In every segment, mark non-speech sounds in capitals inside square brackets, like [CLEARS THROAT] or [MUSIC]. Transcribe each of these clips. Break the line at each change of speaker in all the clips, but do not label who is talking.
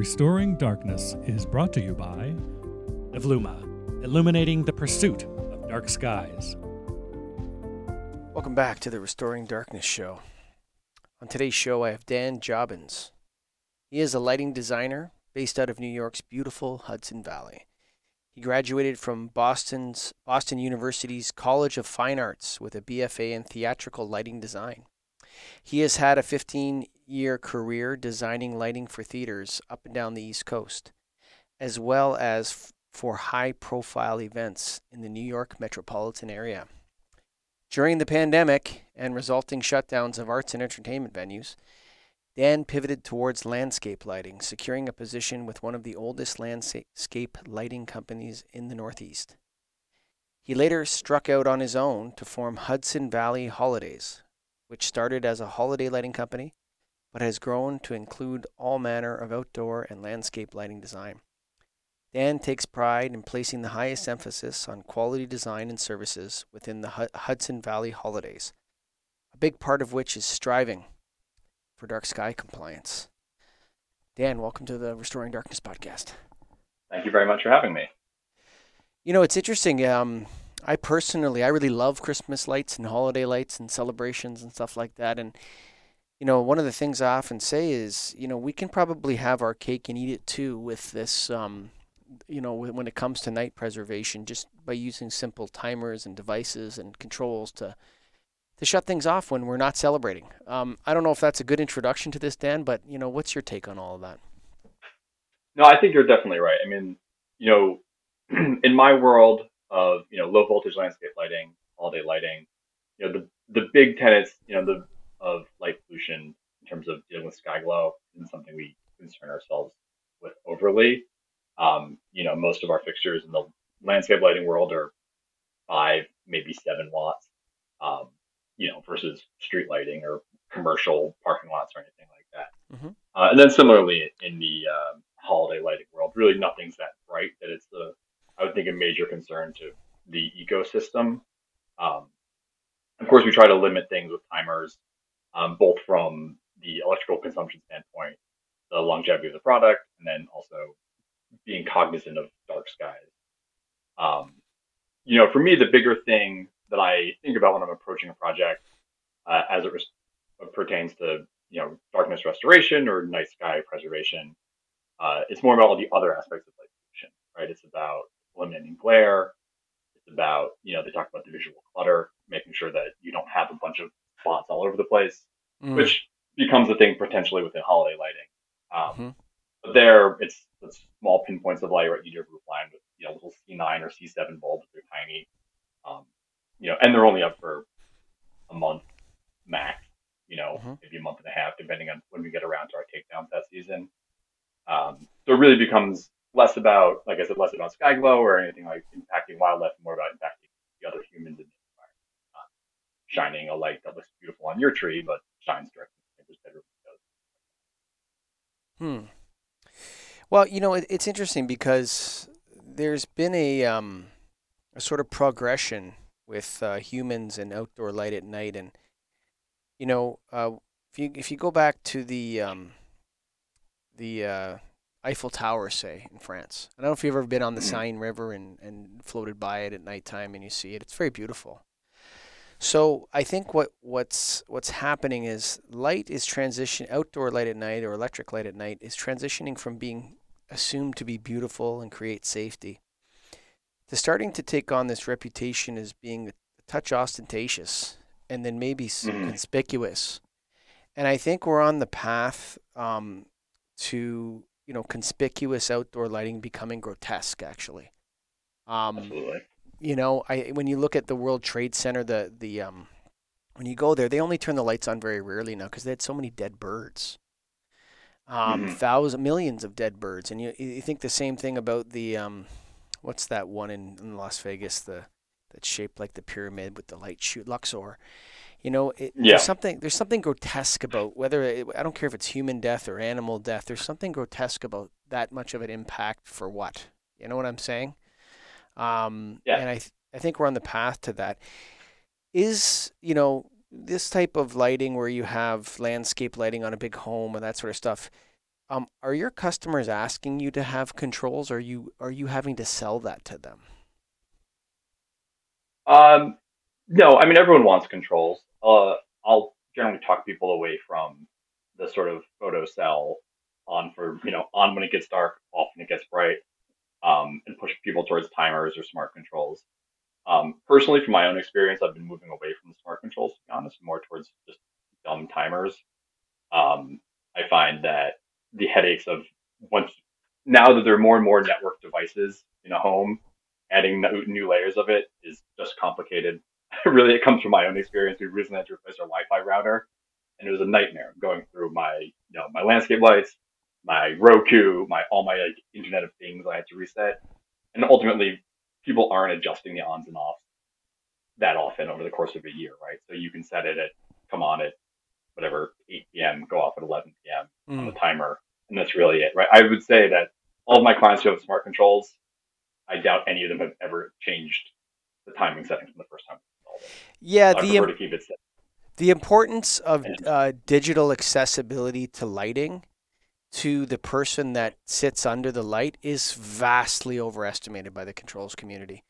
Restoring Darkness is brought to you by Evluma, illuminating the pursuit of dark skies.
Welcome back to the Restoring Darkness show. On today's show, I have Dan Jobbins. He is a lighting designer based out of New York's beautiful Hudson Valley. He graduated from Boston's Boston University's College of Fine Arts with a BFA in theatrical lighting design. He has had a 15 year career designing lighting for theaters up and down the East Coast, as well as f- for high profile events in the New York metropolitan area. During the pandemic and resulting shutdowns of arts and entertainment venues, Dan pivoted towards landscape lighting, securing a position with one of the oldest landscape lighting companies in the Northeast. He later struck out on his own to form Hudson Valley Holidays, which started as a holiday lighting company but has grown to include all manner of outdoor and landscape lighting design. Dan takes pride in placing the highest emphasis on quality design and services within the Hudson Valley holidays, a big part of which is striving for dark sky compliance. Dan, welcome to the Restoring Darkness podcast.
Thank you very much for having me.
You know, it's interesting. Um, I personally, I really love Christmas lights and holiday lights and celebrations and stuff like that. And you know, one of the things I often say is, you know, we can probably have our cake and eat it too with this. Um, you know, when it comes to night preservation, just by using simple timers and devices and controls to to shut things off when we're not celebrating. Um, I don't know if that's a good introduction to this, Dan, but you know, what's your take on all of that?
No, I think you're definitely right. I mean, you know, [CLEARS THROAT] in my world, of you know low voltage landscape lighting, holiday lighting. You know the the big tenets you know the of light pollution in terms of dealing with sky glow isn't something we concern ourselves with overly. Um, you know most of our fixtures in the landscape lighting world are five maybe seven watts. Um, you know versus street lighting or commercial parking lots or anything like that. Mm-hmm. Uh, and then similarly in the um, holiday lighting world, really nothing's that bright that it's the I would think a major concern to the ecosystem. Um, of course, we try to limit things with timers, um, both from the electrical consumption standpoint, the longevity of the product, and then also being cognizant of dark skies. Um, you know, for me, the bigger thing that I think about when I'm approaching a project, uh, as it pertains to you know darkness restoration or night sky preservation, uh, it's more about all the other aspects of light pollution, right? It's about eliminating glare. It's about, you know, they talk about the visual clutter, making sure that you don't have a bunch of spots all over the place, mm. which becomes a thing potentially within holiday lighting. Um, mm-hmm. But there, it's, it's small pinpoints of light right near your roof line with, you know, little C9 or C7 bulbs. They're tiny. Um, you know, and they're only up for a month max, you know, mm-hmm. maybe a month and a half, depending on when we get around to our takedown test season. Um, so it really becomes less about, like I said, less about sky glow or anything like impacting wildlife, more about impacting the other humans in the environment. Not shining a light that looks beautiful on your tree, but shines directly in the bedroom
windows. Hmm. Well, you know, it, it's interesting because there's been a um, a sort of progression with uh, humans and outdoor light at night, and you know, uh, if you if you go back to the um, the uh, Eiffel Tower, say, in France. I don't know if you've ever been on the mm. Seine River and, and floated by it at nighttime and you see it. It's very beautiful. So I think what, what's what's happening is light is transition outdoor light at night or electric light at night is transitioning from being assumed to be beautiful and create safety to starting to take on this reputation as being a touch ostentatious and then maybe mm-hmm. conspicuous. And I think we're on the path um, to you know conspicuous outdoor lighting becoming grotesque actually
um, Absolutely.
You know i when you look at the world trade center the the um when you go there they only turn the lights on very rarely now because they had so many dead birds um mm-hmm. thousands millions of dead birds and you you think the same thing about the um what's that one in, in las vegas the that's shaped like the pyramid with the light shoot luxor you know, it, yeah. there's something there's something grotesque about whether it, I don't care if it's human death or animal death. There's something grotesque about that much of an impact for what? You know what I'm saying? Um, yeah. And I th- I think we're on the path to that. Is you know this type of lighting where you have landscape lighting on a big home and that sort of stuff. Um, are your customers asking you to have controls? Or are you are you having to sell that to them?
Um, no, I mean everyone wants controls. Uh, I'll generally talk people away from the sort of photo cell on for you know on when it gets dark, off when it gets bright, um, and push people towards timers or smart controls. Um, personally, from my own experience, I've been moving away from the smart controls to be honest, more towards just dumb timers. Um, I find that the headaches of once now that there are more and more network devices in a home, adding new layers of it is just complicated. [LAUGHS] really, it comes from my own experience. We recently had to replace our Wi-Fi router, and it was a nightmare going through my, you know, my landscape lights, my Roku, my all my like, Internet of Things. I had to reset, and ultimately, people aren't adjusting the ons and offs that often over the course of a year, right? So you can set it at come on at whatever 8 p.m., go off at 11 p.m. Mm. on the timer, and that's really it, right? I would say that all of my clients who have smart controls, I doubt any of them have ever changed the timing settings from the first time.
Yeah, so the Im- the importance of uh, digital accessibility to lighting to the person that sits under the light is vastly overestimated by the controls community.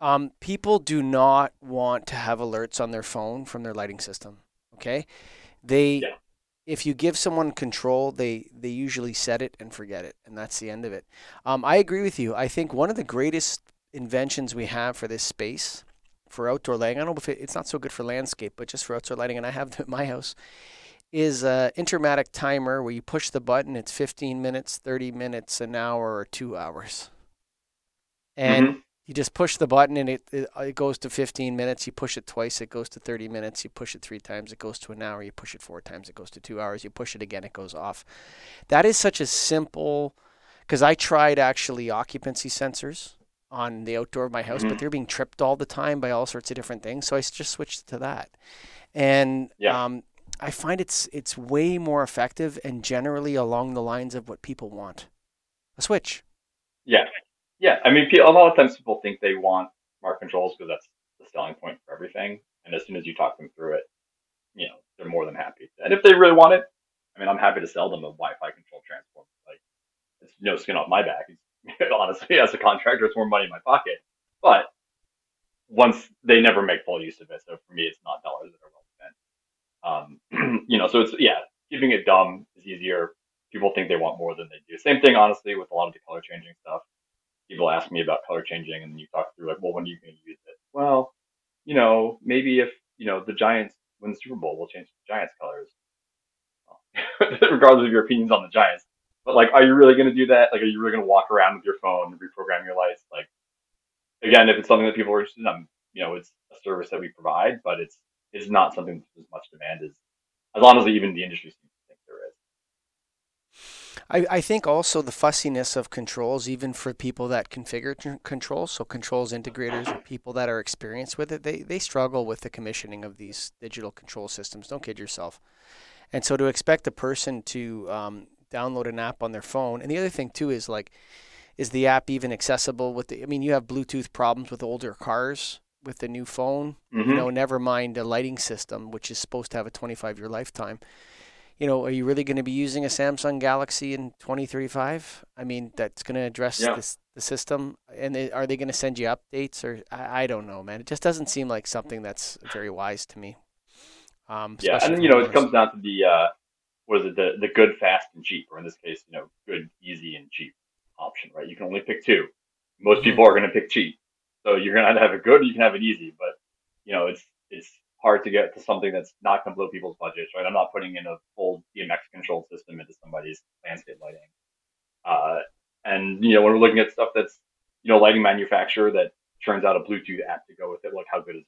Um, people do not want to have alerts on their phone from their lighting system. Okay, they yeah. if you give someone control, they they usually set it and forget it, and that's the end of it. Um, I agree with you. I think one of the greatest inventions we have for this space for outdoor lighting. I don't know if it, it's not so good for landscape, but just for outdoor lighting, and I have them [LAUGHS] at my house, is a Intermatic timer where you push the button. It's 15 minutes, 30 minutes, an hour, or two hours. And mm-hmm. you just push the button and it, it, it goes to 15 minutes. You push it twice, it goes to 30 minutes. You push it three times, it goes to an hour. You push it four times, it goes to two hours. You push it again, it goes off. That is such a simple, because I tried actually occupancy sensors on the outdoor of my house, mm-hmm. but they're being tripped all the time by all sorts of different things. So I just switched to that, and yeah. um, I find it's it's way more effective and generally along the lines of what people want. A switch.
Yeah, yeah. I mean, a lot of times people think they want smart controls because that's the selling point for everything, and as soon as you talk them through it, you know, they're more than happy. And if they really want it, I mean, I'm happy to sell them a Wi-Fi control transformer. Like, it's no skin off my back. [LAUGHS] Honestly, as a contractor, it's more money in my pocket. But once they never make full use of it, so for me, it's not dollars that are. Um, [CLEARS THROAT] you know, so it's yeah, keeping it dumb is easier. People think they want more than they do. Same thing, honestly, with a lot of the color changing stuff. People ask me about color changing, and you talk through like, well, when are you going to use it? Well, you know, maybe if you know the Giants win the Super Bowl, we'll change the Giants colors. Well, [LAUGHS] regardless of your opinions on the Giants, but like, are you really going to do that? Like, are you really going to walk around with your phone and reprogram your lights? Like, again, if it's something that people are interested in, you know, it's a service that we provide, but it's it's not something as much demand as as long as even the industry seems to think there
is. I, I think also the fussiness of controls, even for people that configure t- controls, so controls integrators or people that are experienced with it, they, they struggle with the commissioning of these digital control systems. Don't kid yourself. And so to expect a person to um, download an app on their phone. And the other thing too is like, is the app even accessible with the? I mean, you have Bluetooth problems with older cars with the new phone. Mm-hmm. You know, never mind a lighting system, which is supposed to have a 25 year lifetime. You know, are you really going to be using a Samsung Galaxy in 2035? I mean, that's going to address yeah. this, the system, and they, are they going to send you updates or I, I don't know, man. It just doesn't seem like something that's very wise to me.
Um, yeah, and you know, it comes down to the uh, was it the the good, fast, and cheap, or in this case, you know, good, easy, and cheap option, right? You can only pick two. Most mm-hmm. people are going to pick cheap, so you're to have it good, you can have it easy, but you know, it's it's hard to get to something that's not to blow people's budgets, right? I'm not putting in a full DMX control system into somebody's landscape lighting. Uh, and you know, when we're looking at stuff that's you know, lighting manufacturer that turns out a Bluetooth app to go with it, look how good is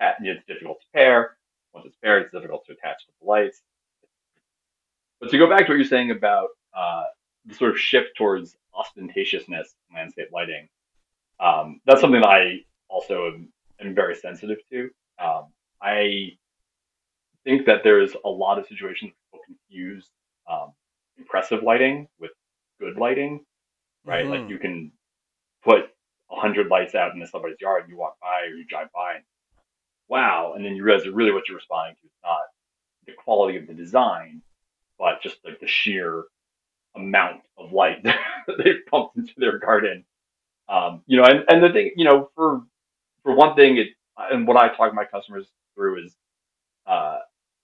it? It's difficult to pair. Once it's paired, it's difficult to attach to the lights. But to go back to what you're saying about uh, the sort of shift towards ostentatiousness in landscape lighting, um, that's something that I also am, am very sensitive to. Um, I think that there's a lot of situations where people confuse um, impressive lighting with good lighting, right? Mm-hmm. Like you can put a hundred lights out in somebody's yard, and you walk by or you drive by, and wow, and then you realize that really what you're responding to is not the quality of the design, but just like the sheer amount of light [LAUGHS] that they've pumped into their garden. Um, you know, and, and the thing, you know, for for one thing, it and what I talk my customers through is uh,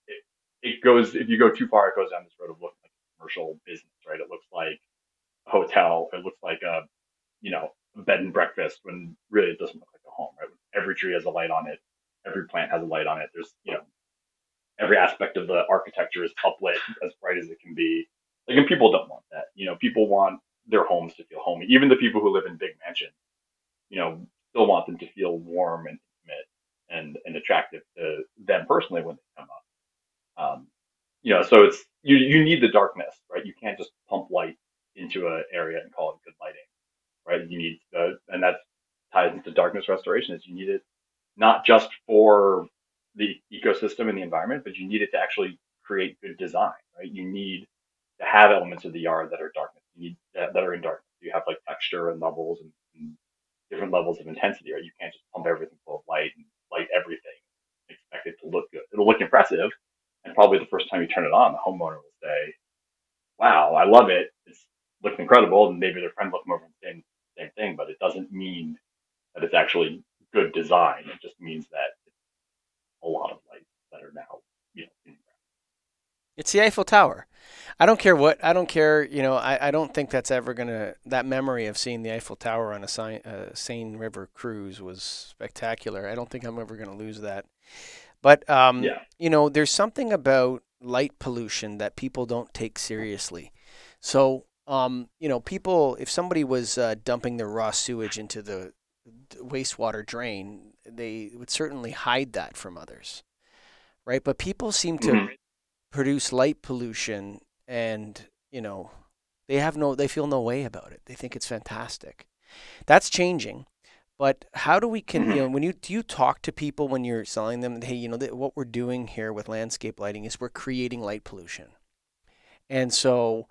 it, it goes if you go too far, it goes down this road of looking like a commercial business, right? It looks like a hotel, it looks like a you know a bed and breakfast when really it doesn't look like a home, right? Every tree has a light on it, every plant has a light on it. There's you know every aspect of the architecture is uplit as bright as it can be. Like, and people don't want that. You know, people want their homes to feel homey. Even the people who live in big mansions, you know, still want them to feel warm and intimate and, and attractive to them personally when they come up. Um, you know, so it's you you need the darkness, right? You can't just pump light into an area and call it good lighting, right? You need and that ties into darkness restoration is you need it not just for the ecosystem and the environment, but you need it to actually create good design, right? You need to have elements of the yard that are darkness. Need that, that are in darkness. You have like texture and levels and, and different levels of intensity, right? You can't just pump everything full of light and light everything, expect it to look good. It'll look impressive, and probably the first time you turn it on, the homeowner will say, "Wow, I love it. It's looks incredible." And maybe their friend will come over and say the same thing, but it doesn't mean that it's actually good design. It just means that a lot of lights that are now, you know,
It's the Eiffel Tower. I don't care what. I don't care. You know, I, I don't think that's ever gonna. That memory of seeing the Eiffel Tower on a Seine, uh, Seine River cruise was spectacular. I don't think I'm ever gonna lose that. But um,
Yeah.
you know, there's something about light pollution that people don't take seriously. So, um, you know, people, if somebody was uh, dumping their raw sewage into the wastewater drain, they would certainly hide that from others, right? But people seem to
Mhm.
Produce light pollution and you know they have no they feel no way about it. They think it's fantastic. That's changing but how do we can you know [CLEARS THROAT] when you do you talk to people when you're selling them hey you know th- what we're doing here with landscape lighting is we're creating light pollution. And so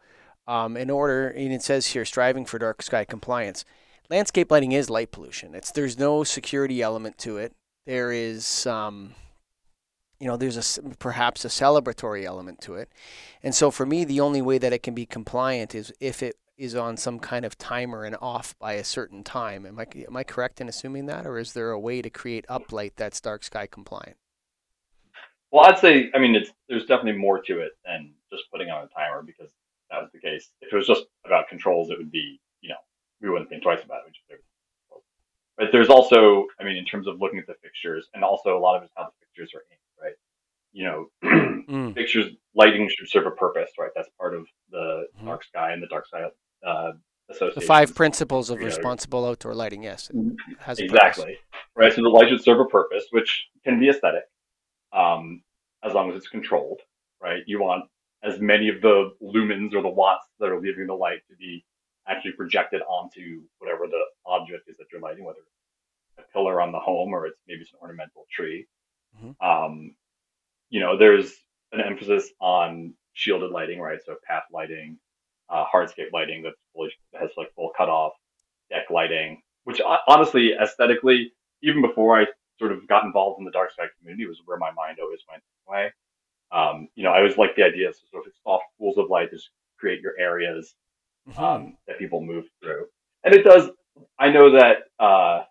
um, in order and it says here striving for dark sky compliance. Landscape lighting is light pollution. It's there's no security element to it. There is um, you know there's a perhaps a celebratory element to it and so for me the only way that it can be compliant is if it is on some kind of timer and off by a certain time am i am i correct in assuming that or is there a way to create uplight that's dark sky compliant
Well, I'd say, I mean, it's there's definitely more to it than just putting on a timer because that was the case. If it was just about controls, it would be, you know, we wouldn't think twice about it. But there's also, I mean, in terms of looking at the fixtures, and also a lot of it's how the fixtures are aimed? You know, [CLEARS THROAT]
Mm.
fixtures lighting should serve a purpose, right? That's part of the
Mhm.
dark sky and the dark sky uh, association.
the five principles of
you know,
responsible outdoor lighting yes.
Exactly. Right. So the light should serve a purpose, which can be aesthetic, um, as long as it's controlled. Right. You want as many of the lumens or the watts that are leaving the light to be actually projected onto whatever the object is that you're lighting, whether it's a pillar on the home or it's maybe it's an ornamental tree.
Mhm.
Um, you know, there's an emphasis on shielded lighting, right? So path lighting, uh, hardscape lighting that's fully that has like full cutoff, deck lighting, which honestly, aesthetically, even before I sort of got involved in the dark sky community, was where my mind always went anyway. Um, you know, I always liked the idea of sort of soft pools of light, just create your areas
Mhm.
um, that people move through. And it does, I know that uh,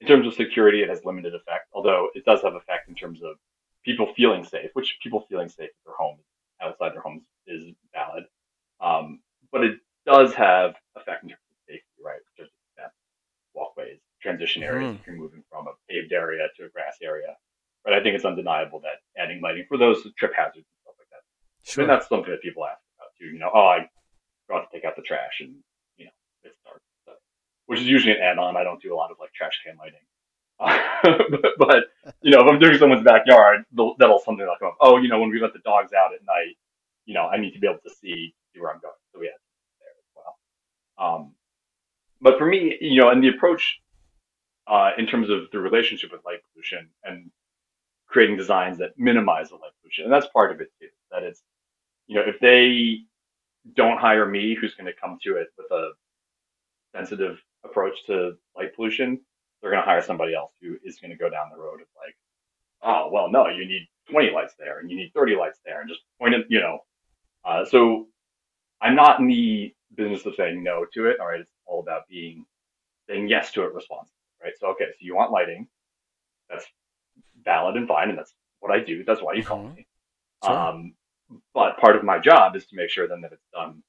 in terms of security, it has limited effect, although it does have effect in terms of people feeling safe, which people feeling safe at their home, outside their homes, is valid. Um, but it does have effect in terms of safety, right? Just that walkways, transition areas,
Mhm.
if you're moving from a paved area to a grass area. But I think it's undeniable that adding lighting for those trip hazards and stuff like that
sure
and that's something that people ask about too. You know, oh, I forgot to take out the trash, and you know, it's dark, so, which is usually an add-on. I don't do a lot of like trash can lighting, [LAUGHS] but, but you know, if I'm doing someone's backyard, they'll- that'll something like, oh, you know, when we let the dogs out at night, you know, I need to be able to see see where I'm going, so we have there as well. Um, but for me, you know, and the approach uh, in terms of the relationship with light pollution and creating designs that minimize the light pollution, and that's part of it too. That it's you know, if they don't hire me, who's going to come to it with a sensitive approach to light pollution, they're going to hire somebody else who is going to go down the road of like, oh, well, no, you need 20 lights there and you need 30 lights there and just point it, you know, Uh, so I'm not in the business of saying no to it. All right, it's all about being saying yes to it responsibly, right? So okay, so you want lighting, that's valid and fine, and that's what I do. That's why you call
Mhm.
me.
Sure.
Um, but part of my job is to make sure then that it's done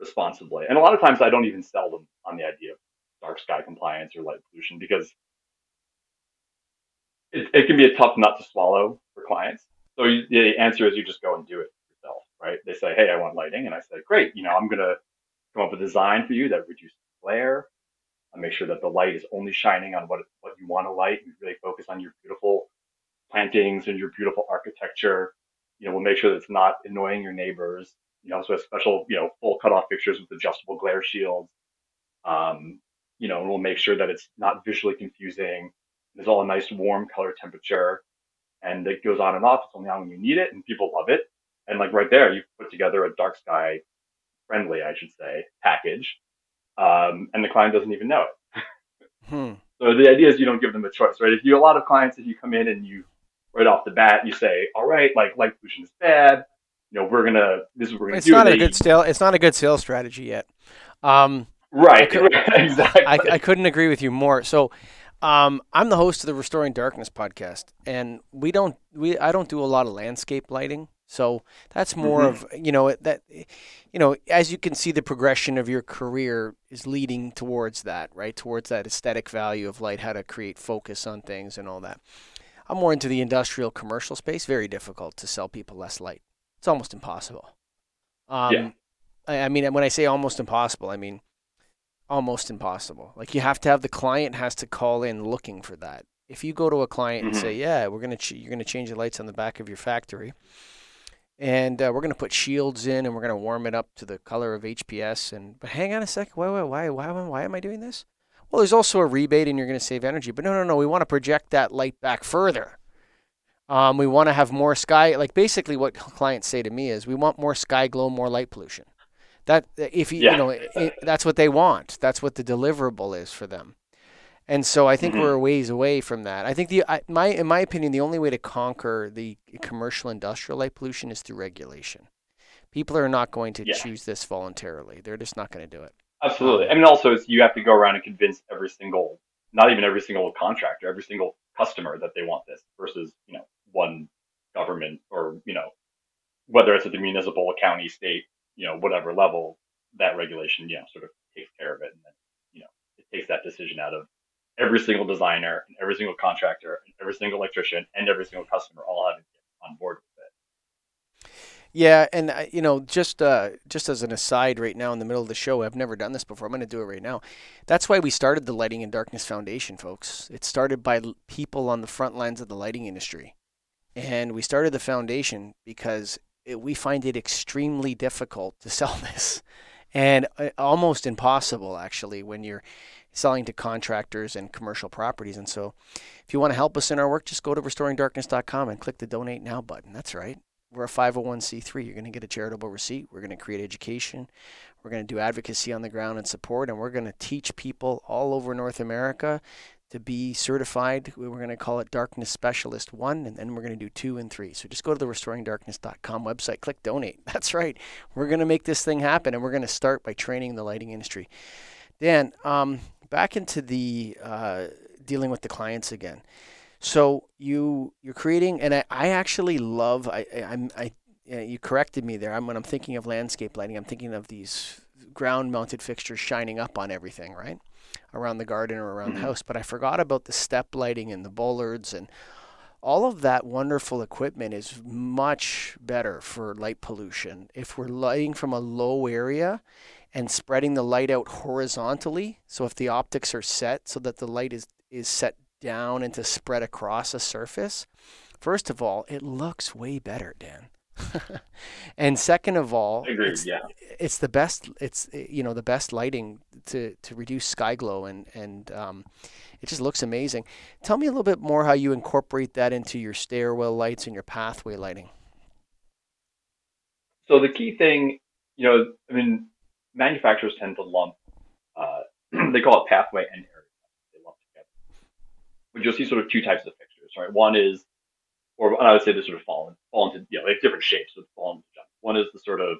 responsibly. And a lot of times I don't even sell them on the idea of dark sky compliance or light pollution because it, it can be a tough nut to swallow for clients. So you, the answer is you just go and do it yourself, right? They say, hey, I want lighting. And I say, great, you know, I'm going to come up with a design for you that reduces glare. I'll make sure that the light is only shining on what, what you want to light. You really focus on your beautiful plantings and your beautiful architecture. You know, we'll make sure that it's not annoying your neighbors. You know, so a special, you know, full cutoff fixtures with adjustable glare shields. Um, you know, and we'll make sure that it's not visually confusing. There's all a nice warm color temperature and it goes on and off. It's only on when you need it and people love it. And like right there, you put together a dark sky friendly, I should say, package. Um, and the client doesn't even know it.
Hmm.
So the idea is you don't give them a choice, right? If you a lot of clients, if you come in and you right off the bat, you say, all right, like light pollution is bad. You know, we're gonna this is what we're gonna
It's
do.
not a good sale. It's not a good sales strategy yet. Um,
right,
could- [LAUGHS]
exactly.
I, I couldn't agree with you more. So, um, I'm the host of the Restoring Darkness podcast, and we don't we I don't do a lot of landscape lighting. So that's more
Mhm.
of you know that you know as you can see the progression of your career is leading towards that right towards that aesthetic value of light, how to create focus on things and all that. I'm more into the industrial commercial space. Very difficult to sell people less light. It's almost impossible. Um,
Yeah.
I, I mean, when I say almost impossible, I mean almost impossible. Like you have to have the client has to call in looking for that. If you go to a client and
Mhm.
say, "Yeah, we're gonna ch- you're gonna change the lights on the back of your factory, and uh, we're gonna put shields in, and we're gonna warm it up to the color of HPS," and but hang on a second, why why why why am- why am I doing this? Well, there's also a rebate, and you're gonna save energy. But no, no, no, we want to project that light back further. Um, we want to have more sky. Like basically, what [LAUGHS] clients say to me is, we want more sky glow, more light pollution. That if you
Yeah.
you know it, that's what they want. That's what the deliverable is for them. And so I think
Mhm.
we're a ways away from that. I think the I, my in my opinion, the only way to conquer the commercial industrial light pollution is through regulation. People are not going to
Yeah.
choose this voluntarily. They're just not going to do it.
Absolutely. I mean, also, it's, you have to go around and convince every single, not even every single contractor, every single customer that they want this versus, you know, one government or, you know, whether it's at the municipal, county, state, you know, whatever level, that regulation, you know, sort of takes care of it. And then, you know, it takes that decision out of every single designer and every single contractor and every single electrician and every single customer all get on board with it.
Yeah, and uh, you know, just uh, just as an aside, right now in the middle of the show, I've never done this before. I'm going to do it right now. That's why we started the Lighting and Darkness Foundation, folks. It started by people on the front lines of the lighting industry, and we started the foundation because it, we find it extremely difficult to sell [LAUGHS] this, and uh, almost impossible actually when you're selling to contractors and commercial properties. And so, if you want to help us in our work, just go to restoringdarkness.com and click the Donate Now button. That's right. We're a 501c3. You're going to get a charitable receipt. We're going to create education. We're going to do advocacy on the ground and support. And we're going to teach people all over North America to be certified. We're going to call it Darkness Specialist 1, and then we're going to do 2 and 3. So just go to the restoringdarkness.com website, click donate. [LAUGHS] That's right. We're going to make this thing happen, and we're going to start by training the lighting industry. Dan, um, back into the uh, dealing with the clients again. So you you're creating, and I, I actually love. I, I'm I you corrected me there. I'm when I'm thinking of landscape lighting, I'm thinking of these ground-mounted fixtures shining up on everything, right, around the garden or around the
Mhm.
house. But I forgot about the step lighting and the bollards and all of that wonderful equipment is much better for light pollution if we're lighting from a low area and spreading the light out horizontally. So if the optics are set so that the light is is set down and to spread across a surface, first of all, it looks way better, Dan. [LAUGHS] and second of all,
agree.
it's,
Yeah.
it's the best. It's you know the best lighting to to reduce sky glow and and um, it just looks amazing. Tell me a little bit more how you incorporate that into your stairwell lights and your pathway lighting.
So the key thing, you know, I mean, manufacturers tend to lump, uh, [CLEARS THROAT] they call it pathway and area. They lump together. But you'll see sort of two types of fixtures, right? One is, or I would say they sort of fall, fall into, you know, different shapes, so fall into. One is the sort of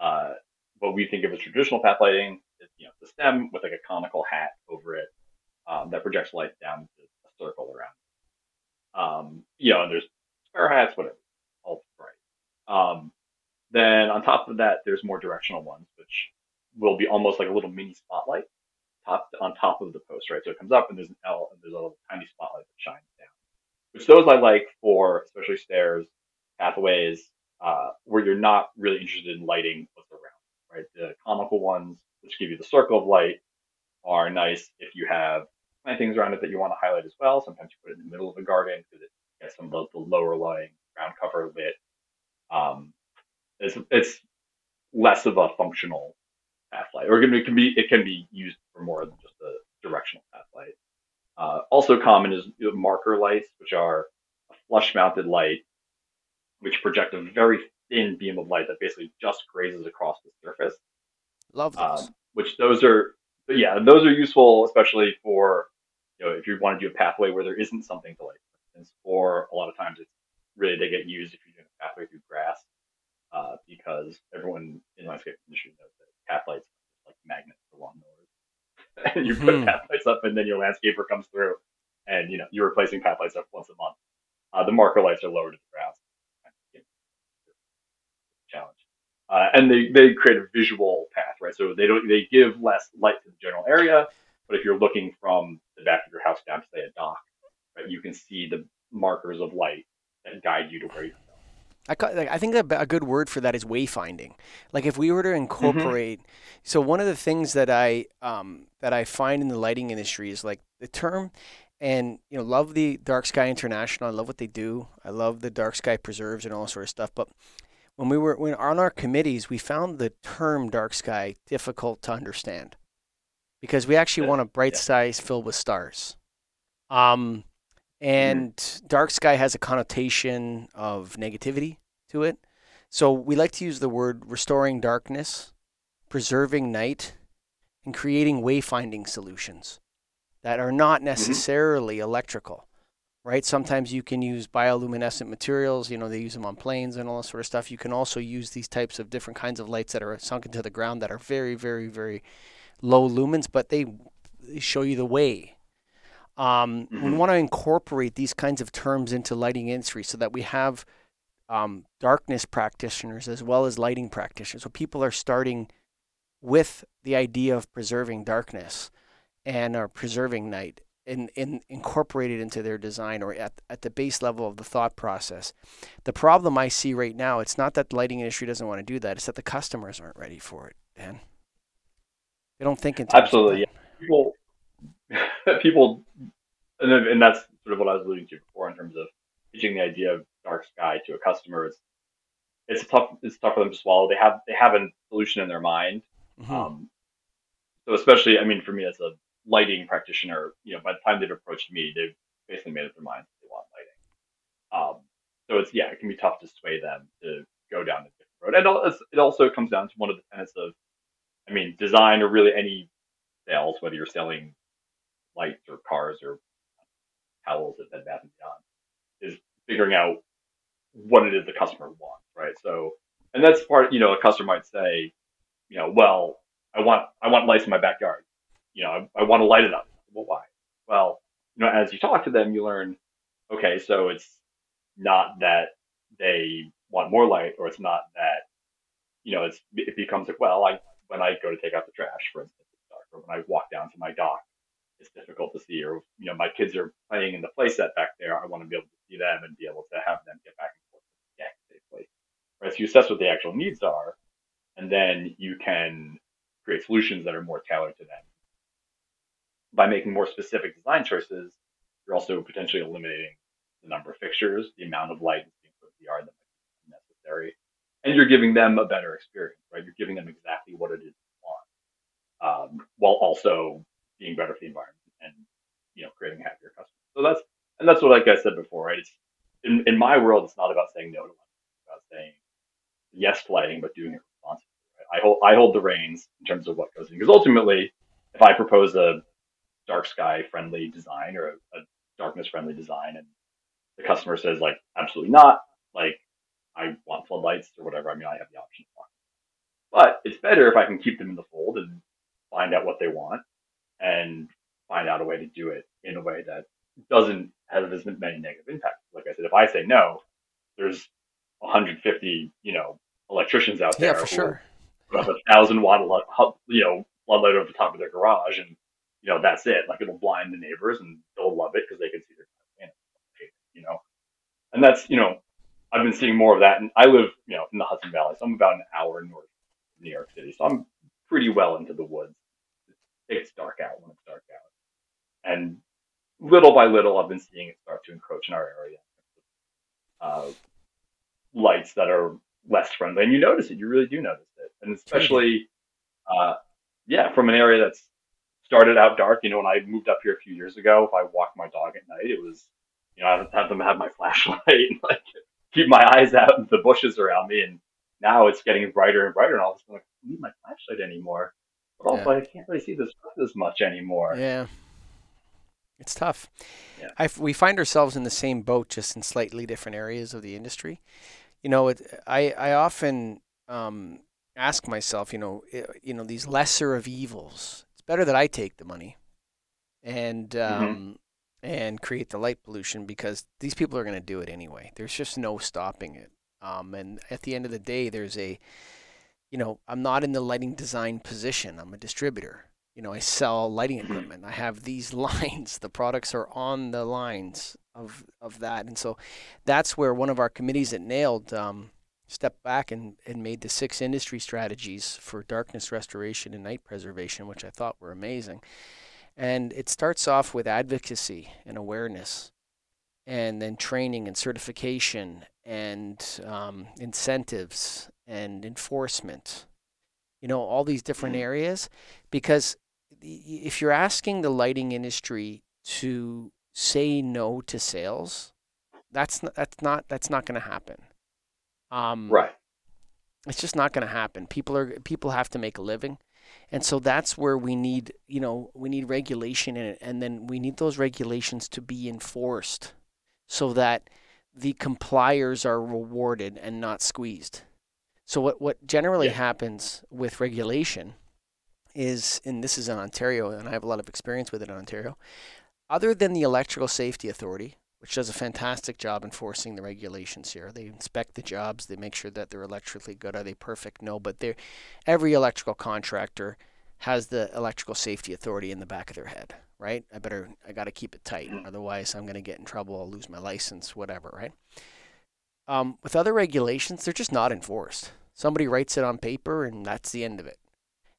uh, what we think of as traditional path lighting is you know the stem with like a conical hat over it um, that projects light down to a circle around. Um, you know, and there's square hats, whatever, all bright. Um, then on top of that, there's more directional ones, will be almost like a little mini spotlight top on top of the post, right? So it comes up and there's an L and there's a little tiny spotlight that shines down. Which those I like for especially stairs, pathways, uh, where you're not really interested in lighting what's around, right? The conical ones, which give you the circle of light, are nice if you have plantings around it that you want to highlight as well. Sometimes you put it in the middle of a garden because it gets some of the lower lying ground cover lit. Um, it's, it's less of a functional path light, or it can be it can be used for more than just a directional path light. Uh, also common is marker lights, which are a flush-mounted light, which project a very thin beam of light that basically just grazes across the surface.
Love those.
Um, which those are, yeah, those are useful, especially for you know if you want to do a pathway where there isn't something to light, for instance, or a lot of times it's really they get used if you're doing a pathway through grass, uh, because everyone in landscape industry knows path lights like magnets for lawnmowers, [LAUGHS] and you put
Hmm.
path lights up, and then your landscaper comes through, and you know you're replacing path lights up once a month. Uh, the marker lights are lower to the ground. Challenge. Uh, and they, they create a visual path, right? So they don't they give less light to the general area, but if you're looking from the back of your house down to say a dock, right, you can see the markers of light that guide you to where you're.
I, like, I think a, a good word for that is wayfinding. Like if we were to incorporate, so one of the things that I um, that I find in the lighting industry is like the term, and you know, love the Dark Sky International. I love what they do. I love the Dark Sky Preserves and all sort of stuff. But when we were when on our committees, we found the term dark sky difficult to understand because we actually
Yeah,
want a bright
yeah.
sky filled with stars. Um, Mm-hmm. and dark sky has a connotation of negativity to it. So we like to use the word restoring darkness, preserving night, and creating wayfinding solutions that are not mm-hmm. necessarily electrical. Right? Sometimes you can use bioluminescent materials, you know, they use them on planes and all that sort of stuff. You can also use these types of different kinds of lights that are sunk into the ground that are very, very, very low lumens, but they, they show you the way. Um, We
Mhm.
want to incorporate these kinds of terms into lighting industry so that we have um, darkness practitioners as well as lighting practitioners. So people are starting with the idea of preserving darkness and are preserving night and, and incorporate it into their design or at, at the base level of the thought process. The problem I see right now, it's not that the lighting industry doesn't want to do that, it's that the customers aren't ready for it, Dan. They don't think in
Absolutely,
that.
People, [LAUGHS] people, and, then, and that's sort of what I was alluding to before in terms of pitching the idea of dark sky to a customer. It's it's tough. It's tough for them to swallow. They have they have a solution in their mind,
Mhm.
Um, so especially, I mean, for me as a lighting practitioner, you know, by the time they've approached me, they've basically made up their minds that they want lighting. Um, so it's yeah, it can be tough to sway them to go down a different road. And it also comes down to one of the tenets of, I mean, design or really any sales, whether you're selling lights or cars or towels at Bed Bath and Beyond, is figuring out what it is the customer wants, right? So, and that's part, you know, a customer might say, you know, well, I want I want lights in my backyard. You know, I, I want to light it up. Well, why? Well, you know, as you talk to them, you learn, okay, so it's not that they want more light, or it's not that, you know, it's it becomes like, well, I when I go to take out the trash, for instance, or when I walk down to my dock, it's difficult to see, or you know, my kids are playing in the playset back there. I want to be able to see them and be able to have them get back and forth safely. Right? So you assess what the actual needs are, and then you can create solutions that are more tailored to them. By making more specific design choices, you're also potentially eliminating the number of fixtures, the amount of light the yard that might be necessary, and you're giving them a better experience, right? You're giving them exactly what it is they want, um, while also being better for the environment and you know creating happier customers. So that's and that's what, like I said before, right? It's in, in my world, it's not about saying no to. It's about saying yes to lighting, but doing it responsibly. Right? I hold I hold the reins in terms of what goes in because ultimately, if I propose a dark sky friendly design or a, a darkness friendly design, and the customer says like absolutely not, like I want floodlights or whatever. I mean, I have the option. But it's better if I can keep them in the fold and find out what they want and find out a way to do it in a way that doesn't have as many negative impacts. Like I said, if I say no, there's 150, you know, electricians out there
Yeah, for sure.
a thousand watt, you know, floodlight over the top of their garage, and you know that's it. Like it'll blind the neighbors, and they'll love it because they can see their you know. And that's you know, I've been seeing more of that, and I live you know in the Hudson Valley, so I'm about an hour north of New York City, so I'm pretty well into the woods. It's dark out when it's dark out, and little by little, I've been seeing it start to encroach in our area. Uh, lights that are less friendly, and you notice it. You really do notice it, and especially, uh, yeah, from an area that's started out dark. You know, when I moved up here a few years ago, if I walked my dog at night, it was, you know, I would have them have my [LAUGHS] flashlight and like keep my eyes out of the bushes around me. And now it's getting brighter and brighter, and all of a sudden, like, I don't need my flashlight anymore. But also, I can't really see this as much anymore.
Yeah. It's tough.
Yeah.
I, we find ourselves in the same boat, just in slightly different areas of the industry. You know, it, I I often um, ask myself, you know, i you know, these lesser of evils. It's better that I take the money, and um, and create the light pollution because these people are going to do it anyway. There's just no stopping it. Um, and at the end of the day, there's a, you know, I'm not in the lighting design position. I'm a distributor you know, I sell lighting equipment. I have these [LAUGHS] lines. The products are on the lines of of that, and so that's where one of our committees at NAILD um, stepped back and, and made the six industry strategies for darkness restoration and night preservation, which I thought were amazing. And it starts off with advocacy and awareness, and then training and certification and um, incentives and enforcement. You know, all these different areas because if you're asking the lighting industry to say no to sales, that's not, that's not that's not going to happen. Um,
Right.
It's just not going to happen. People are people have to make a living, and so that's where we need you know we need regulation in it, and then we need those regulations to be enforced, so that the compliers are rewarded and not squeezed. So what what generally
Yeah.
happens with regulation is, and this is in Ontario, and I have a lot of experience with it in Ontario. Other than the Electrical Safety Authority, which does a fantastic job enforcing the regulations here, they inspect the jobs, they make sure that they're electrically good. Are they perfect? No, but they're every electrical contractor has the Electrical Safety Authority in the back of their head, right? I better, I got to keep it tight, otherwise I'm going to get in trouble. I'll lose my license, whatever, right? Um, with other regulations, they're just not enforced. Somebody writes it on paper, and that's the end of it.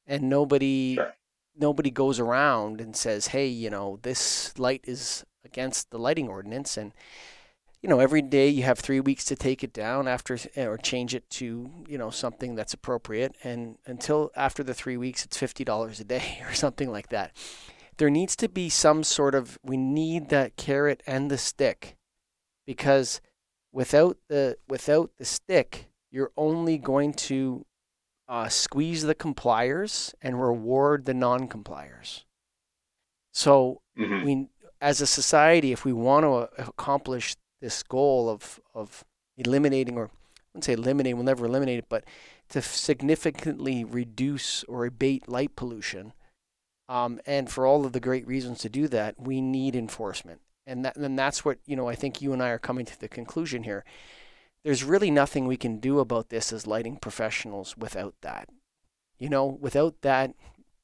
And nobody,
Sure.
nobody goes around and says, "Hey, you know, this light is against the lighting ordinance," and you know, every day you have three weeks to take it down after or change it to you know something that's appropriate, and until after the three weeks, it's fifty dollars a day [LAUGHS] or something like that. There needs to be some sort of we need that carrot and the stick, because without the without the stick, you're only going to uh, squeeze the compliers and reward the non-compliers. So
Mhm.
we, as a society, if we want to accomplish this goal of of eliminating, or I wouldn't say eliminate, we'll never eliminate it, but to significantly reduce or abate light pollution, um, and for all of the great reasons to do that, we need enforcement, and that and that's what you know. I think you and I are coming to the conclusion here. There's really nothing we can do about this as lighting professionals without that. You know, without that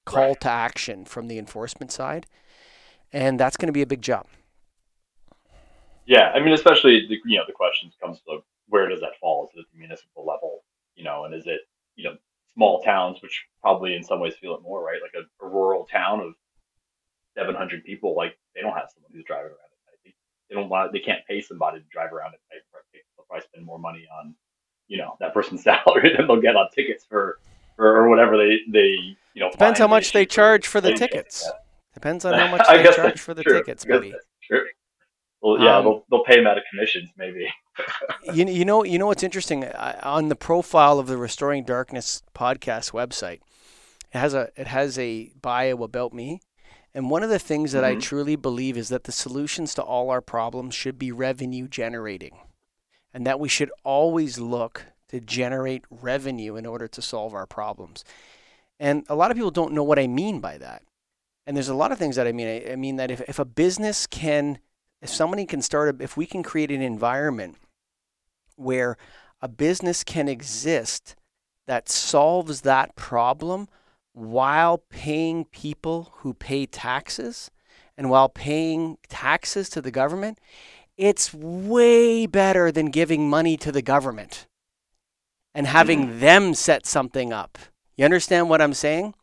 call
Right.
to action from the enforcement side, and that's going to be a big job.
Yeah, I mean, especially the you know the questions comes to where does that fall? Is it at the municipal level? You know, and is it you know small towns, which probably in some ways feel it more, right? Like a, a rural town of 700 people, like they don't have someone who's driving around at night. They, they don't want, they can't pay somebody to drive around at night. Probably spend more money on you know that person's [LAUGHS] salary than they'll get on tickets for or, or whatever they they you know.
Depends how much they charge for the tickets. Depends on [LAUGHS] how much
I
they charge for the
true.
tickets,
I
buddy.
true. Well, yeah,
Um,
they'll they'll pay them out of commissions, maybe. [LAUGHS]
you, you know you know what's interesting I, on the profile of the Restoring Darkness podcast website it has a it has a bio about me and one of the things that I
Mhm.
truly believe is that the solutions to all our problems should be revenue generating and that we should always look to generate revenue in order to solve our problems. And a lot of people don't know what I mean by that. And there's a lot of things that I mean. I, I mean that if, if a business can, if somebody can start, a, if we can create an environment where a business can exist that solves that problem while paying people who pay taxes and while paying taxes to the government, it's way better than giving money to the government and having mm-hmm. them set something up. You understand what I'm saying?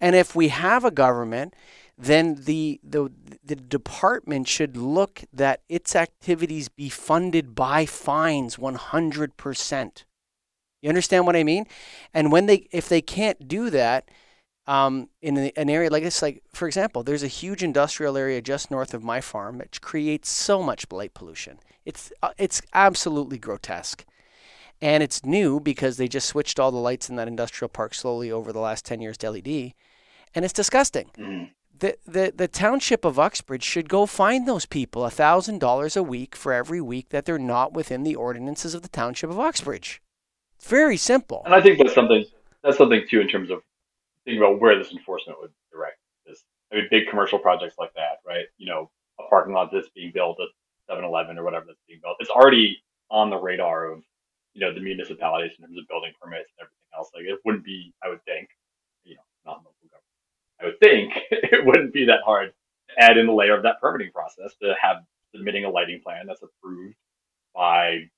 And if we have a government, then the, the, the department should look that its activities be funded by fines 100%. You understand what I mean? And when they, if they can't do that, um, in an area like this, like for example, there's a huge industrial area just north of my farm which creates so much light pollution. It's uh, it's absolutely grotesque, and it's new because they just switched all the lights in that industrial park slowly over the last ten years to LED, and it's disgusting. Mm. The, the, the township of Uxbridge should go find those people a $1,000 a week for every week that they're not within the ordinances of the township of Uxbridge. It's very simple.
And I think that's something that's something too in terms of thinking about where this enforcement would direct. this. I mean, big commercial projects like that, right? You know, a parking lot that's being built at 7-Eleven or whatever that's being built. It's already on the radar of you know the municipalities in terms of building permits and everything else. Like it wouldn't be, I would think, you know, not local government. I would think [LAUGHS] it wouldn't be that hard to add in a layer of that permitting process to have submitting a lighting plan that's approved by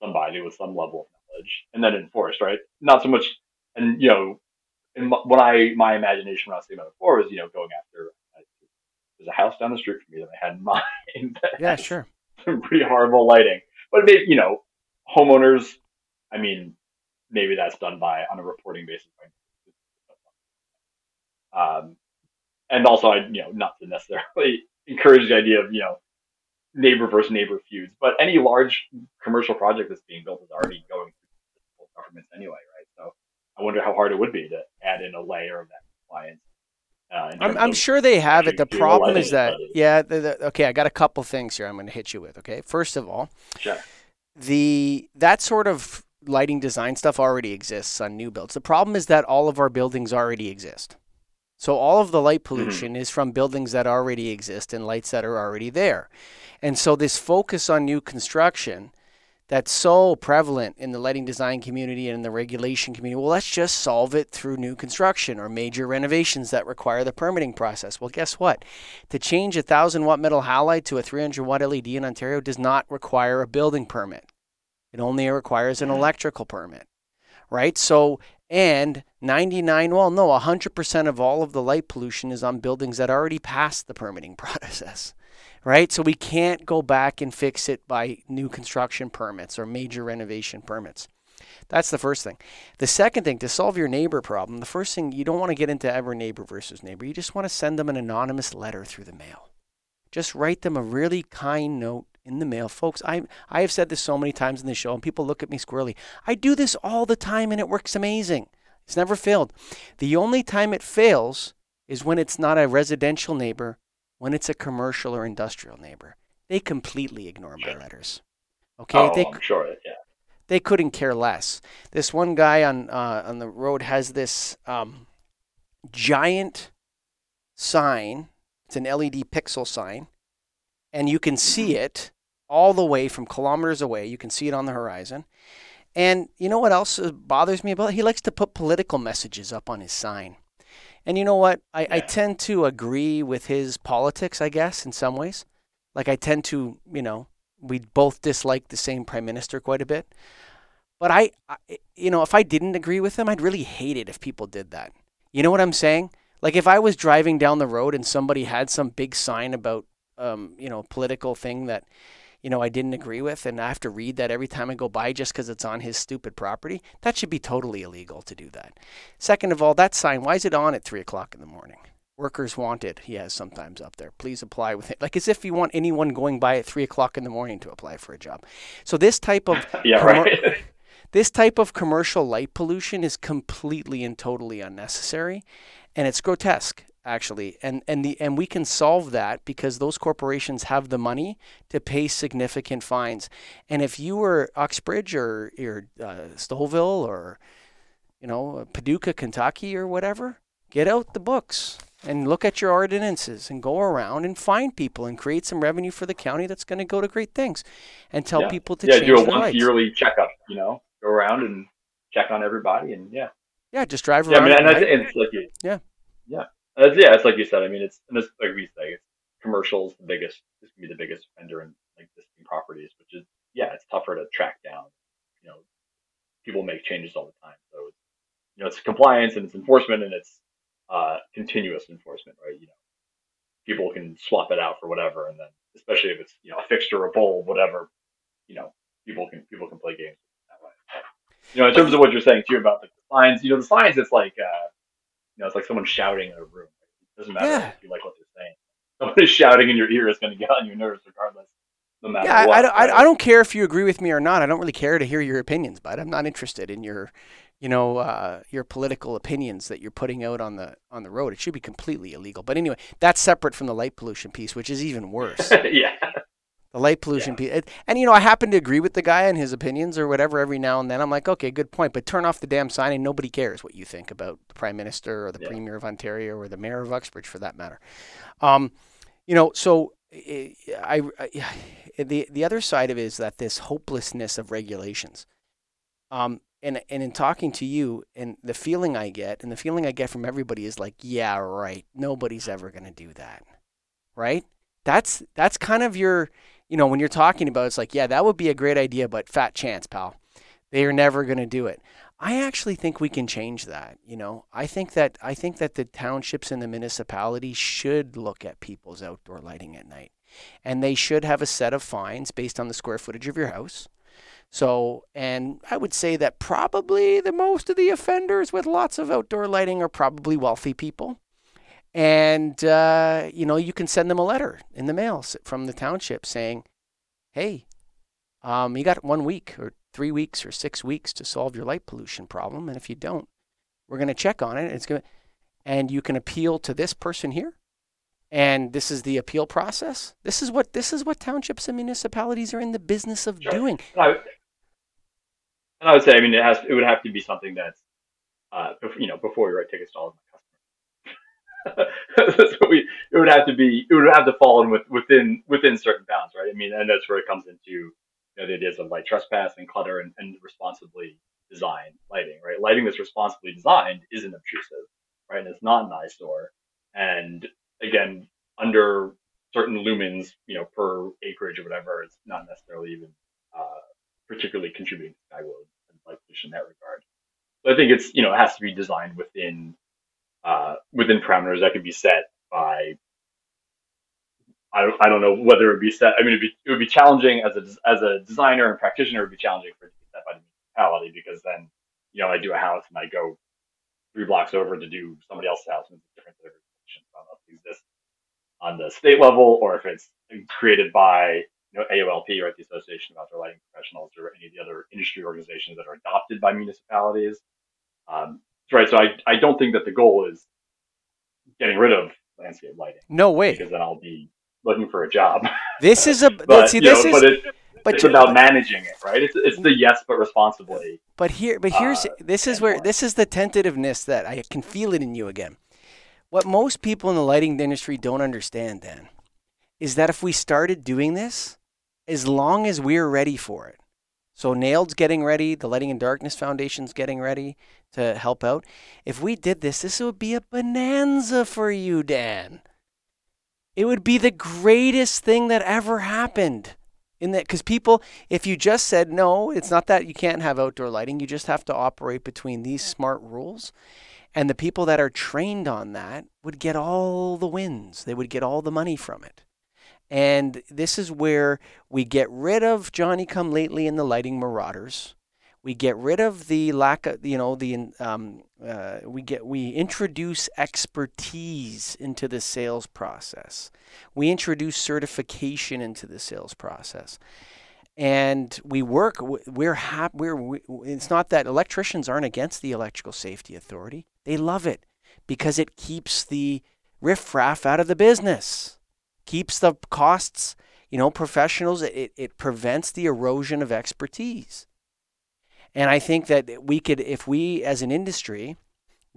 somebody with some level of knowledge and then enforced, right? Not so much, and you know, and what I my imagination when I was thinking about it before was, you know, going after. There's a house down the street from me that I had in [LAUGHS] mind.
yeah, sure.
Some pretty horrible lighting, but maybe you know, homeowners. I mean, maybe that's done by on a reporting basis. Um, and also, I you know, not to necessarily [LAUGHS] encourage the idea of you know neighbor versus neighbor feuds, but any large commercial project that's being built is already going through governments anyway, I wonder how hard it would be to add in a layer of that compliance.
Uh, I'm, I'm sure they have it. The problem is that, yeah, the, the, okay, I got a couple things here I'm going to hit you with. Okay. First of all,
sure.
the that sort of lighting design stuff already exists on new builds. The problem is that all of our buildings already exist. So all of the light mm-hmm. pollution mm-hmm. is from buildings that already exist and lights that are already there. And so this focus on new construction that's so prevalent in the lighting design community and in the regulation community. Well, let's just solve it through new construction or major renovations that require the permitting process. Well, guess what? To change a 1000 watt metal halide to a 300 watt LED in Ontario does not require a building permit. It only requires an mm-hmm. electrical permit, right? So, and 99, well, no, 100% of all of the light pollution is on buildings that already passed the permitting [LAUGHS] process right? So we can't go back and fix it by new construction permits or major renovation permits. That's the first thing. The second thing, to solve your neighbor problem, the first thing, you don't want to get into ever neighbor versus neighbor. You just want to send them an anonymous letter through the mail. Just write them a really kind note in the mail. Folks, I, I have said this so many times in the show, and people look at me squirrely. I do this all the time, and it works amazing. It's never failed. The only time it fails is when it's not a residential neighbor when it's a commercial or industrial neighbor, they completely ignore my letters. Okay,
oh,
they,
I'm sure, yeah.
They couldn't care less. This one guy on uh, on the road has this um, giant sign. It's an LED pixel sign, and you can see mm-hmm. it all the way from kilometers away. You can see it on the horizon. And you know what else bothers me about it? He likes to put political messages up on his sign. And you know what? I, yeah. I tend to agree with his politics, I guess, in some ways. Like I tend to, you know, we both dislike the same prime minister quite a bit. But I, I, you know, if I didn't agree with him, I'd really hate it if people did that. You know what I'm saying? Like if I was driving down the road and somebody had some big sign about, um, you know, political thing that you know, I didn't agree with, and I have to read that every time I go by just because it's on his stupid property, that should be totally illegal to do that. Second of all, that sign, why is it on at three o'clock in the morning? Workers wanted, he has sometimes up there. Please apply with it. Like as if you want anyone going by at three o'clock in the morning to apply for a job. So this type of [LAUGHS]
yeah, right. [LAUGHS]
this type of commercial light pollution is completely and totally unnecessary, and it's grotesque. Actually, and and the and we can solve that because those corporations have the money to pay significant fines. And if you were Uxbridge or or uh, Stouffville or you know Paducah, Kentucky or whatever, get out the books and look at your ordinances and go around and find people and create some revenue for the county that's going to go to great things and tell
Yeah.
people to
yeah,
change
do a once
rights.
yearly checkup. You know, go around and check on everybody, and yeah,
Yeah, just drive
yeah. I
around.
mean, and, I
night.
it's like
Yeah.
yeah, And it's, yeah. It's like you said. I mean, it's and it's like we say, it's commercials the biggest. This can be the biggest vendor in like existing properties, which is yeah, it's tougher to track down. You know, people make changes all the time, so it's, you know, it's compliance and it's enforcement and it's uh, continuous enforcement, right? You know, people can swap it out for whatever, and then especially if it's you know a fixture, a bulb, whatever, you know, people can people can play games that way. You know, in terms of what you're saying too about the signs, you know, the signs, it's like uh, you know, it's like someone shouting in a room. It doesn't matter
Yeah.
if you like what they're saying. [LAUGHS] Somebody shouting in your ear is going to get on your nerves regardless, no matter
Yeah, I,
what.
I, don't, I,
right?
I don't care if you agree with me or not. I don't really care to hear your opinions, but I'm not interested in your, you know, uh, your political opinions that you're putting out on the on the road. It should be completely illegal. But anyway, that's separate from the light pollution piece, which is even worse. [LAUGHS]
yeah,
The light pollution piece, it- and you know, I happen to agree with the guy and his opinions or whatever every now and then. I'm like, okay, good point, but turn off the damn sign, and nobody cares what you think about the prime minister or the
Yeah.
premier of Ontario or the mayor of Uxbridge, for that matter. Um, you know, so eh, I, I [SIGHS] the the other side of it is that this hopelessness of regulations. Um, and and in talking to you, and the feeling I get, and the feeling I get from everybody is like, yeah, right, nobody's ever going to do that, right? That's that's kind of your, you know, when you're talking about, it's like, yeah, that would be a great idea, but fat chance, pal. They are never going to do it. I actually think we can change that. You know, I think that I think that the townships and the municipalities should look at people's outdoor lighting at night, and they should have a set of fines based on the square footage of your house. So, and I would say that probably the most of the offenders with lots of outdoor lighting are probably wealthy people. And, uh, you know, you can send them a letter in the mail from the township saying, hey, um, you got one week or three weeks or six weeks to solve your light pollution problem. And if you don't, we're going to check on it. It's going and you can appeal to this person here. And this is the appeal process. This is what this is what townships and municipalities are in the business of
Sure.
doing.
And I, and I would say, I mean, it has, it would have to be something that's, uh, you know, before we write tickets to all of my customers. [LAUGHS] so we, it would have to be, it would have to fall in with, within, within certain bounds, right? I mean, and that's where it comes into, you know, the ideas of light trespass and clutter and, and responsibly designed lighting, right? Lighting that's responsibly designed isn't obtrusive, right? And it's not an eyesore. And again, under certain lumens, you know, per acreage or whatever, it's not necessarily even, uh, particularly contributing to sky load and light pollution in that regard. So I think it's you know it has to be designed within uh, within parameters that can be set by. I don't, I don't know whether it would be set. I mean, it'd be, it would be challenging as a as a designer and practitioner. It would be challenging for it to be set by the municipality because then, you know, I do a house and I go three blocks over to do somebody else's house and it's different exists on the state level or if it's created by you know, AOLP, right, the Association of Outdoor Lighting Professionals, or any of the other industry organizations that are adopted by municipalities. Um, right, so I, I don't think that the goal is getting rid of landscape lighting
No way.
because then I'll be looking for a job. [LAUGHS]
This is a [LAUGHS]
but
see
you know,
this is
but it,
but
it's about managing it, right? It's, it's the yes, but responsibly.
But here, but here's
uh,
this is where this is the tentativeness that I can feel it in you again. What most people in the lighting industry don't understand, Dan, is that if we started doing this, as long as we're ready for it, so NAILD's getting ready, the Lighting and Darkness Foundation's getting ready to help out. If we did this, this would be a bonanza for you, Dan. It would be the greatest thing that ever happened. In that, because people, if you just said no, it's not that you can't have outdoor lighting. You just have to operate between these smart rules, and the people that are trained on that would get all the wins. They would get all the money from it. And this is where we get rid of Johnny Come Lately and the lighting marauders. We get rid of the lack of, you know, the um, uh, we get we introduce expertise into the sales process. We introduce certification into the sales process, and we work. We're happy. We're. We, it's not that electricians aren't against the Electrical Safety Authority. They love it because it keeps the riffraff out of the business, keeps the costs, you know, professionals, it, it prevents the erosion of expertise. And I think that we could, if we as an industry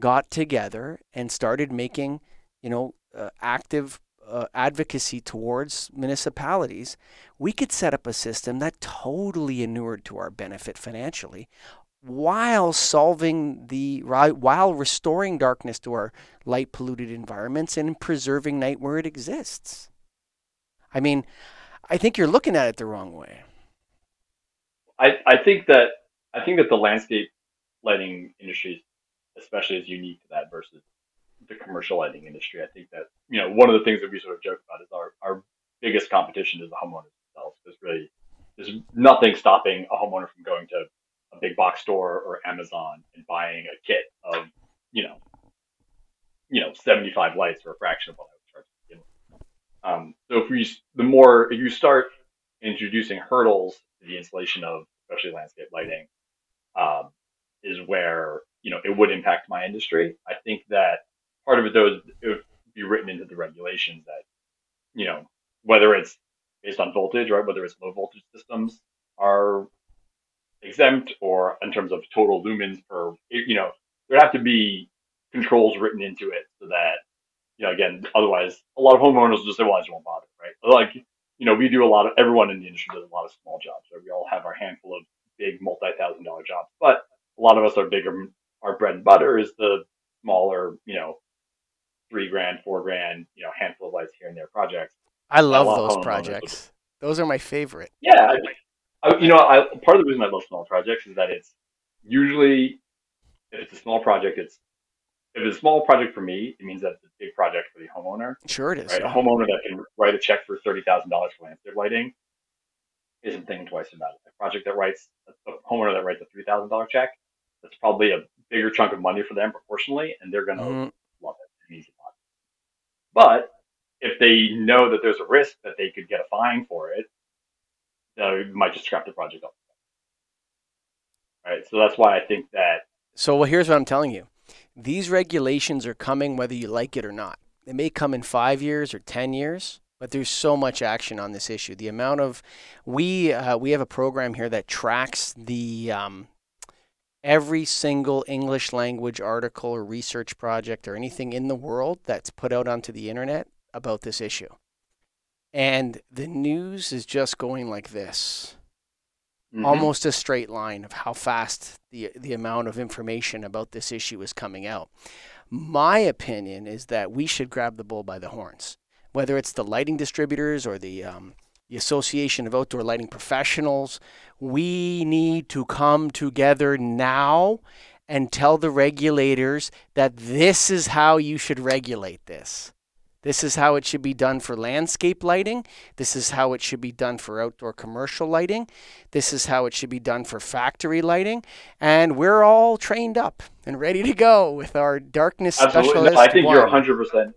got together and started making, you know, uh, active uh, advocacy towards municipalities, we could set up a system that totally inured to our benefit financially while solving the while restoring darkness to our light polluted environments and preserving night where it exists. I mean, I think you're looking at it the wrong way.
I, I think that I think that the landscape lighting industry, especially, is unique to that versus the commercial lighting industry. I think that you know one of the things that we sort of joke about is our our biggest competition is the homeowners themselves. There's really there's nothing stopping a homeowner from going to a big box store or Amazon and buying a kit of you know you know 75 lights for a fraction of what would charge to begin with. Um, so if we the more if you start introducing hurdles to the installation of especially landscape lighting um, is where you know it would impact my industry. I think that part of it though is it would be written into the regulations that you know whether it's based on voltage, right? Whether it's low voltage systems are exempt, or in terms of total lumens per, you know, there'd have to be controls written into it so that you know again, otherwise a lot of homeowners will just say, well, I just won't bother, right? Like you know, we do a lot of everyone in the industry does a lot of small jobs. Right? We all have our handful of big multi-thousand dollar jobs, but a lot of us are bigger. Our bread and butter is the smaller, you know, three grand, four grand, you know, handful of lights here and there projects.
I love those projects. Those are my favorite.
Yeah, I, I, you know, I, part of the reason I love small projects is that it's usually if it's a small project, it's if it's a small project for me, it means that it's a big project for the homeowner.
Sure, it is.
Right? Yeah. A homeowner that can write a check for thirty thousand dollars for landscape lighting isn't thinking twice about it. A project that writes a homeowner that writes a three thousand dollar check, that's probably a bigger chunk of money for them proportionally, and they're going to mm-hmm. love it. Easy But if they know that there's a risk that they could get a fine for it, they might just scrap the project up. Right. So that's why I think that.
So well, here's what I'm telling you: these regulations are coming whether you like it or not. They may come in five years or ten years but there's so much action on this issue. The amount of we uh, we have a program here that tracks the um, every single English language article or research project or anything in the world that's put out onto the internet about this issue. And the news is just going like this. Mm-hmm. Almost a straight line of how fast the the amount of information about this issue is coming out. My opinion is that we should grab the bull by the horns whether it's the lighting distributors or the um, the Association of Outdoor Lighting Professionals, we need to come together now and tell the regulators that this is how you should regulate this. This is how it should be done for landscape lighting. This is how it should be done for outdoor commercial lighting. This is how it should be done for factory lighting. And we're all trained up and ready to go with our darkness Absolutely. specialist.
I think one. you're 100%.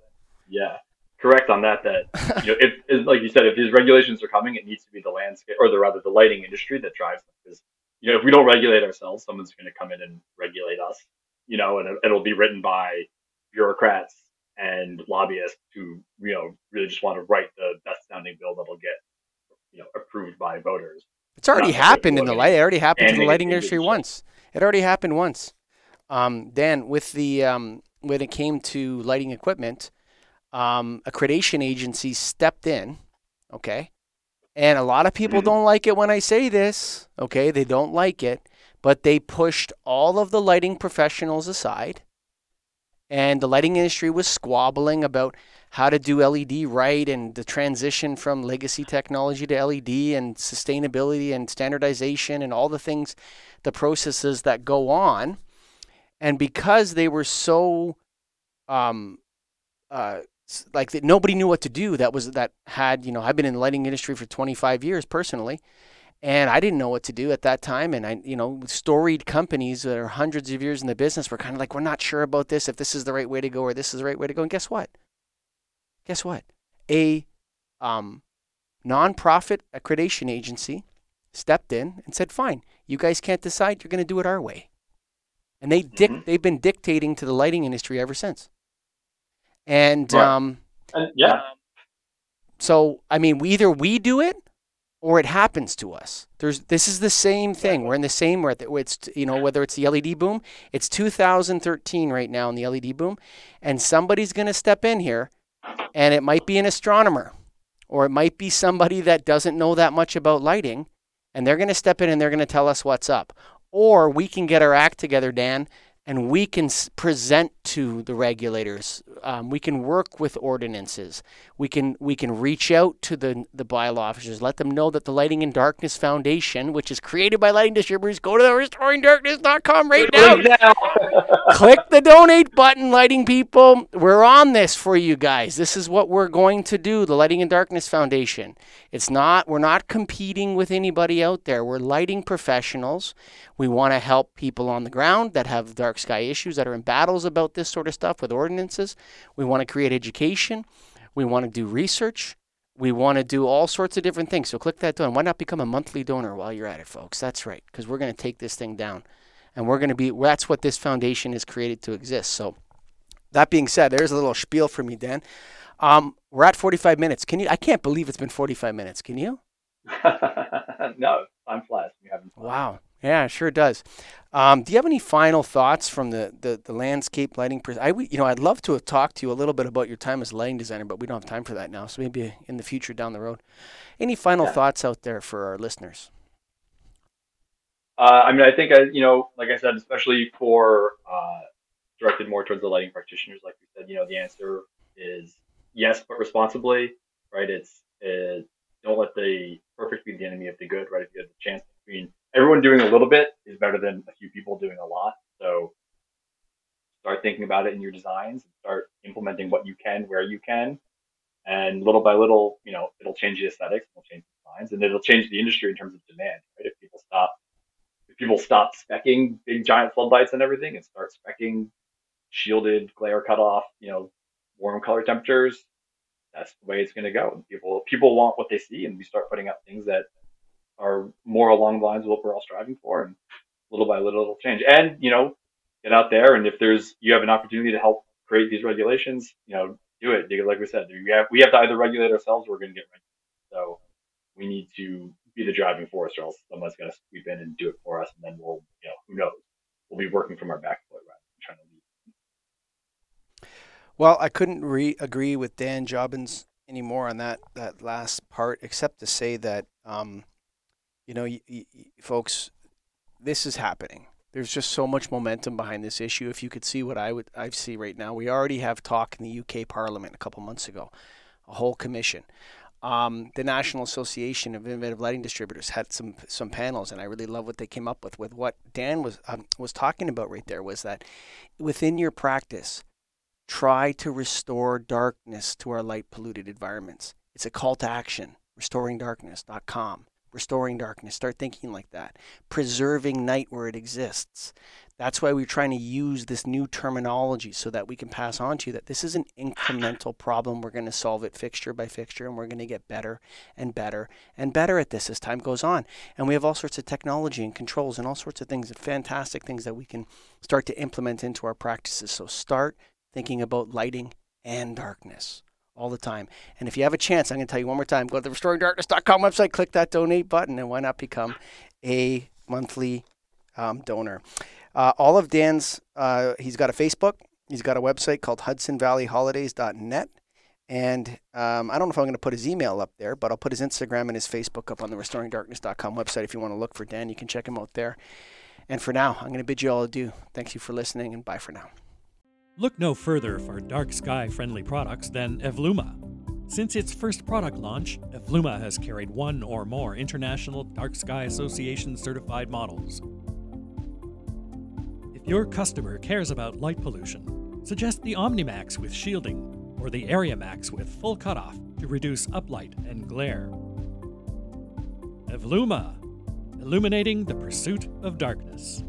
Yeah correct on that. That you know, if, if, like you said, if these regulations are coming, it needs to be the landscape or the rather the lighting industry that drives them. Because you know, if we don't regulate ourselves, someone's going to come in and regulate us. You know, and it'll be written by bureaucrats and lobbyists who you know really just want to write the best sounding bill that'll get you know approved by voters.
It's already happened in the light. It already happened to the lighting industry once. It already happened once. Um, Dan, with the um, when it came to lighting equipment, um, accreditation agencies stepped in, okay? And a lot of people mm-hmm. don't like it when I say this, okay? They don't like it, but they pushed all of the lighting professionals aside. And the lighting industry was squabbling about how to do LED right and the transition from legacy technology to LED and sustainability and standardization and all the things, the processes that go on. And because they were so um, uh, like that nobody knew what to do that was that had you know i've been in the lighting industry for 25 years personally and i didn't know what to do at that time and i you know storied companies that are hundreds of years in the business were kind of like we're not sure about this if this is the right way to go or this is the right way to go and guess what? Guess what? A um, nonprofit accreditation agency stepped in and said fine you guys can't decide you're going to do it our way. And they dic- mm-hmm. they've been dictating to the lighting industry ever since. And
Right.
um,
And yeah,
so I mean, we either we do it or it happens to us. There's this is the same thing. We're in the same where it's you know whether it's the LED boom, it's 2013 right now in the LED boom, and somebody's going to step in here, and it might be an astronomer, or it might be somebody that doesn't know that much about lighting, and they're going to step in and they're going to tell us what's up. Or we can get our act together, Dan, and we can present to the regulators. Um, we can work with ordinances. We can we can reach out to the the bylaw officers, let them know that the Lighting and Darkness Foundation, which is created by lighting distributors, go to the restoringdarkness.com right now. [LAUGHS] Click the donate button, lighting people. We're on this for you guys. This is what we're going to do. The Lighting and Darkness Foundation. It's not. We're not competing with anybody out there. We're lighting professionals. We want to help people on the ground that have dark sky issues that are in battles about this sort of stuff with ordinances. We want to create education. We want to do research. We want to do all sorts of different things. So click that button. Why not become a monthly donor while you're at it, folks? That's right, because we're going to take this thing down, and we're going to be. That's what this foundation is created to exist. So, that being said, there's a little spiel for me, Dan. Um, we're at 45 minutes. Can you? I can't believe it's been 45 minutes. Can you? [LAUGHS]
no, time flies. You haven't.
Wow. Yeah, sure it does. Um, do you have any final thoughts from the, the, the landscape lighting? Pres- I you know I'd love to have talked to you a little bit about your time as a lighting designer, but we don't have time for that now. So maybe in the future down the road. Any final
Yeah.
thoughts out there for our listeners?
Uh, I mean, I think, I, you know, like I said, especially for uh, directed more towards the lighting practitioners, like we said, you know, the answer is yes, but responsibly, right? It's uh, don't let the perfect be the enemy of the good, right? If you have the chance between everyone doing a little bit is better than a few people doing a lot. So start thinking about it in your designs and start implementing what you can where you can. And little by little, you know, it'll change the aesthetics, it'll change the designs, and it'll change the industry in terms of demand, right? If people stop if people stop specking big giant floodlights and everything and start specking shielded glare cutoff, you know, warm color temperatures, that's the way it's to go. And people people want what they see, and we start putting out things that are more along the lines of what we're all striving for, and little by little it'll change. And you know, get out there, and if there's you have an opportunity to help create these regulations, you know, do it. Like we said, we have we have to either regulate ourselves or we're going to get regulated. So we need to be the driving force, or else someone's going to sweep in and do it for us, and then we'll, you know, who knows? We'll be working from our back foot than trying to lead.
Well, I couldn't re- agree with Dan Jobbins anymore on that that last part, except to say that, um, you know, y- y- folks, this is happening. There's just so much momentum behind this issue. If you could see what I would I see right now, we already have talk in the UK Parliament a couple months ago, a whole commission. Um, the National Association of Innovative Lighting Distributors had some some panels, and I really love what they came up with. With what Dan was um, was talking about right there was that within your practice, try to restore darkness to our light polluted environments. It's a call to action. RestoringDarkness.com. Restoring darkness. Start thinking like that. Preserving night where it exists. That's why we're trying to use this new terminology so that we can pass on to you that this is an incremental problem. We're going to solve it fixture by fixture and we're going to get better and better and better at this as time goes on. And we have all sorts of technology and controls and all sorts of things, and fantastic things that we can start to implement into our practices. So start thinking about lighting and darkness all the time. And if you have a chance, I'm going to tell you one more time go to the restoringdarkness.com website, click that donate button, and why not become a monthly um, donor? Uh, all of Dan's, uh, he's got a Facebook, he's got a website called HudsonValleyHolidays.net. And um, I don't know if I'm going to put his email up there, but I'll put his Instagram and his Facebook up on the restoringdarkness.com website. If you want to look for Dan, you can check him out there. And for now, I'm going to bid you all adieu. Thanks you for listening, and bye for now.
Look no further for dark sky friendly products than Evluma. Since its first product launch, Evluma has carried one or more International Dark Sky Association certified models. If your customer cares about light pollution, suggest the OmniMax with shielding or the AreaMax with full cutoff to reduce uplight and glare. Evluma, illuminating the pursuit of darkness.